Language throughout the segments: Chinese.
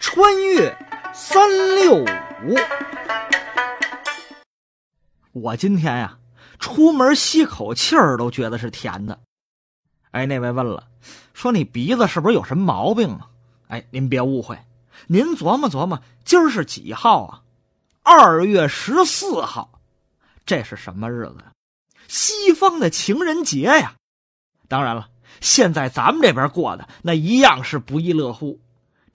穿越三六五。我今天呀，出门吸口气儿都觉得是甜的。哎，那位问了，说你鼻子是不是有什么毛病啊？哎，您别误会，您琢磨琢磨，今儿是几号啊？二月十四号，这是什么日子？西方的情人节呀。当然了，现在咱们这边过的那一样是不亦乐乎。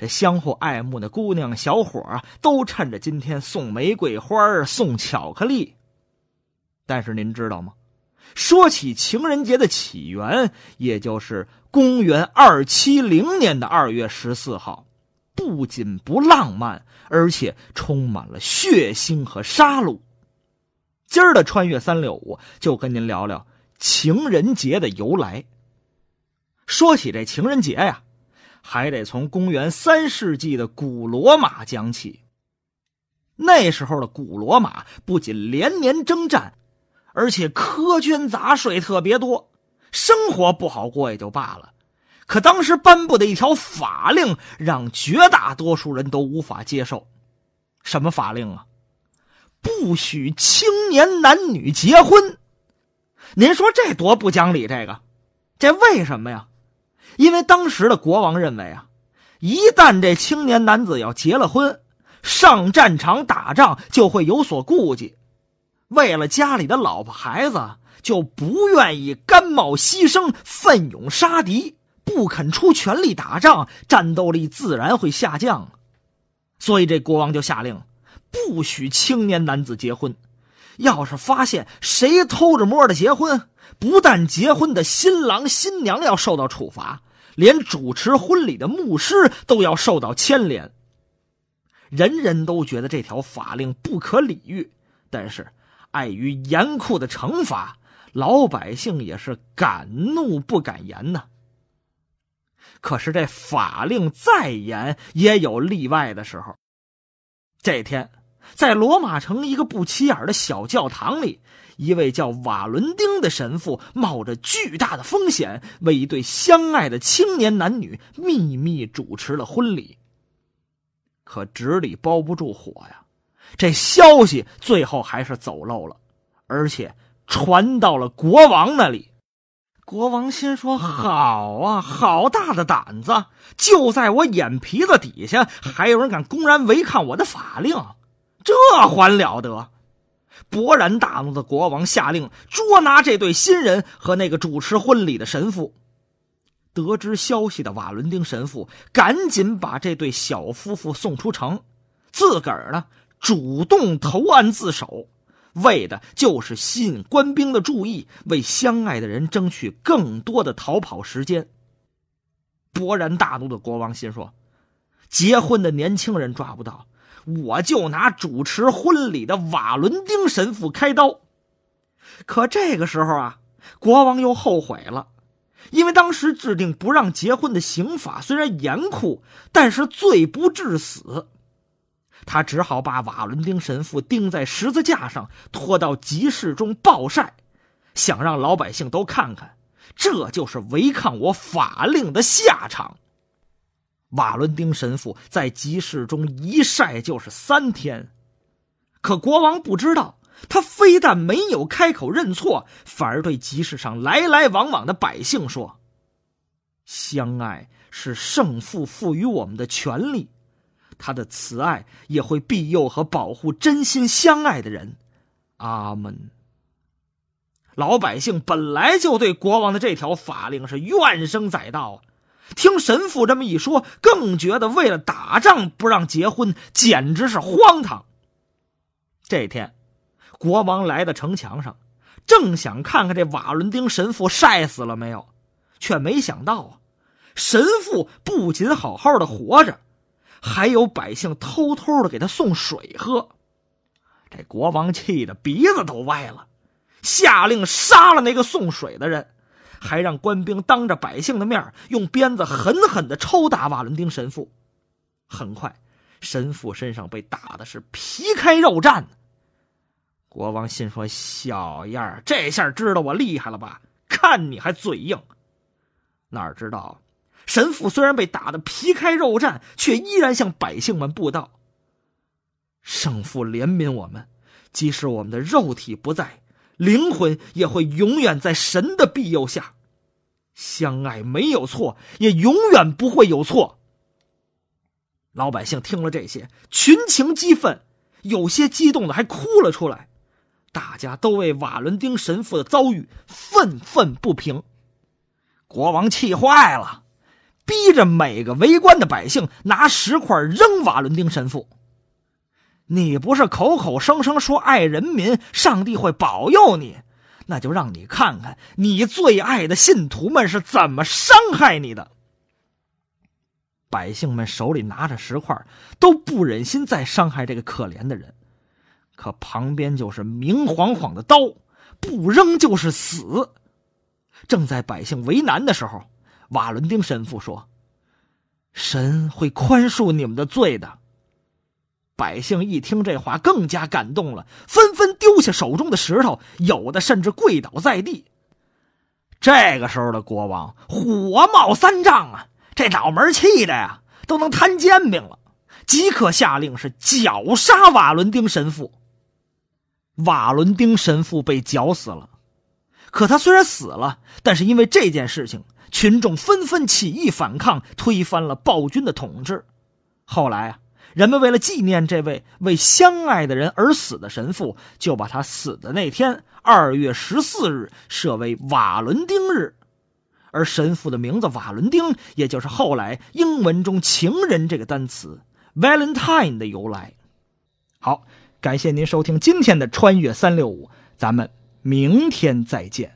这相互爱慕的姑娘小伙啊，都趁着今天送玫瑰花、送巧克力。但是您知道吗？说起情人节的起源，也就是公元二七零年的二月十四号，不仅不浪漫，而且充满了血腥和杀戮。今儿的穿越三六五，就跟您聊聊情人节的由来。说起这情人节呀。还得从公元三世纪的古罗马讲起。那时候的古罗马不仅连年征战，而且苛捐杂税特别多，生活不好过也就罢了。可当时颁布的一条法令，让绝大多数人都无法接受。什么法令啊？不许青年男女结婚。您说这多不讲理？这个，这为什么呀？因为当时的国王认为啊，一旦这青年男子要结了婚，上战场打仗就会有所顾忌，为了家里的老婆孩子，就不愿意甘冒牺牲、奋勇杀敌，不肯出全力打仗，战斗力自然会下降。所以这国王就下令，不许青年男子结婚。要是发现谁偷着摸的结婚，不但结婚的新郎新娘要受到处罚，连主持婚礼的牧师都要受到牵连。人人都觉得这条法令不可理喻，但是碍于严酷的惩罚，老百姓也是敢怒不敢言呐。可是这法令再严，也有例外的时候。这天。在罗马城一个不起眼的小教堂里，一位叫瓦伦丁的神父冒着巨大的风险，为一对相爱的青年男女秘密主持了婚礼。可纸里包不住火呀，这消息最后还是走漏了，而且传到了国王那里。国王心说：“好啊，好大的胆子！就在我眼皮子底下，还有人敢公然违抗我的法令。”这还了得！勃然大怒的国王下令捉拿这对新人和那个主持婚礼的神父。得知消息的瓦伦丁神父赶紧把这对小夫妇送出城，自个儿呢主动投案自首，为的就是吸引官兵的注意，为相爱的人争取更多的逃跑时间。勃然大怒的国王心说：结婚的年轻人抓不到。我就拿主持婚礼的瓦伦丁神父开刀。可这个时候啊，国王又后悔了，因为当时制定不让结婚的刑法虽然严酷，但是罪不致死。他只好把瓦伦丁神父钉在十字架上，拖到集市中暴晒，想让老百姓都看看，这就是违抗我法令的下场。瓦伦丁神父在集市中一晒就是三天，可国王不知道，他非但没有开口认错，反而对集市上来来往往的百姓说：“相爱是圣父赋予我们的权利，他的慈爱也会庇佑和保护真心相爱的人。”阿门。老百姓本来就对国王的这条法令是怨声载道。听神父这么一说，更觉得为了打仗不让结婚，简直是荒唐。这天，国王来到城墙上，正想看看这瓦伦丁神父晒死了没有，却没想到啊，神父不仅好好的活着，还有百姓偷偷的给他送水喝。这国王气得鼻子都歪了，下令杀了那个送水的人。还让官兵当着百姓的面用鞭子狠狠的抽打瓦伦丁神父，很快，神父身上被打的是皮开肉绽。国王心说：“小样儿，这下知道我厉害了吧？看你还嘴硬！”哪知道，神父虽然被打得皮开肉绽，却依然向百姓们布道：“圣父怜悯我们，即使我们的肉体不在，灵魂也会永远在神的庇佑下。相爱没有错，也永远不会有错。”老百姓听了这些，群情激愤，有些激动的还哭了出来。大家都为瓦伦丁神父的遭遇愤愤不平。国王气坏了，逼着每个围观的百姓拿石块扔瓦伦丁神父。你不是口口声声说爱人民，上帝会保佑你？那就让你看看你最爱的信徒们是怎么伤害你的。百姓们手里拿着石块，都不忍心再伤害这个可怜的人。可旁边就是明晃晃的刀，不扔就是死。正在百姓为难的时候，瓦伦丁神父说：“神会宽恕你们的罪的。”百姓一听这话，更加感动了，纷纷丢下手中的石头，有的甚至跪倒在地。这个时候的国王火冒三丈啊，这脑门气的呀，都能摊煎饼了，即刻下令是绞杀瓦伦丁神父。瓦伦丁神父被绞死了，可他虽然死了，但是因为这件事情，群众纷纷起义反抗，推翻了暴君的统治。后来啊，人们为了纪念这位为相爱的人而死的神父，就把他死的那天二月十四日设为瓦伦丁日，而神父的名字瓦伦丁，也就是后来英文中“情人”这个单词 “Valentine” 的由来。好。感谢您收听今天的《穿越三六五》，咱们明天再见。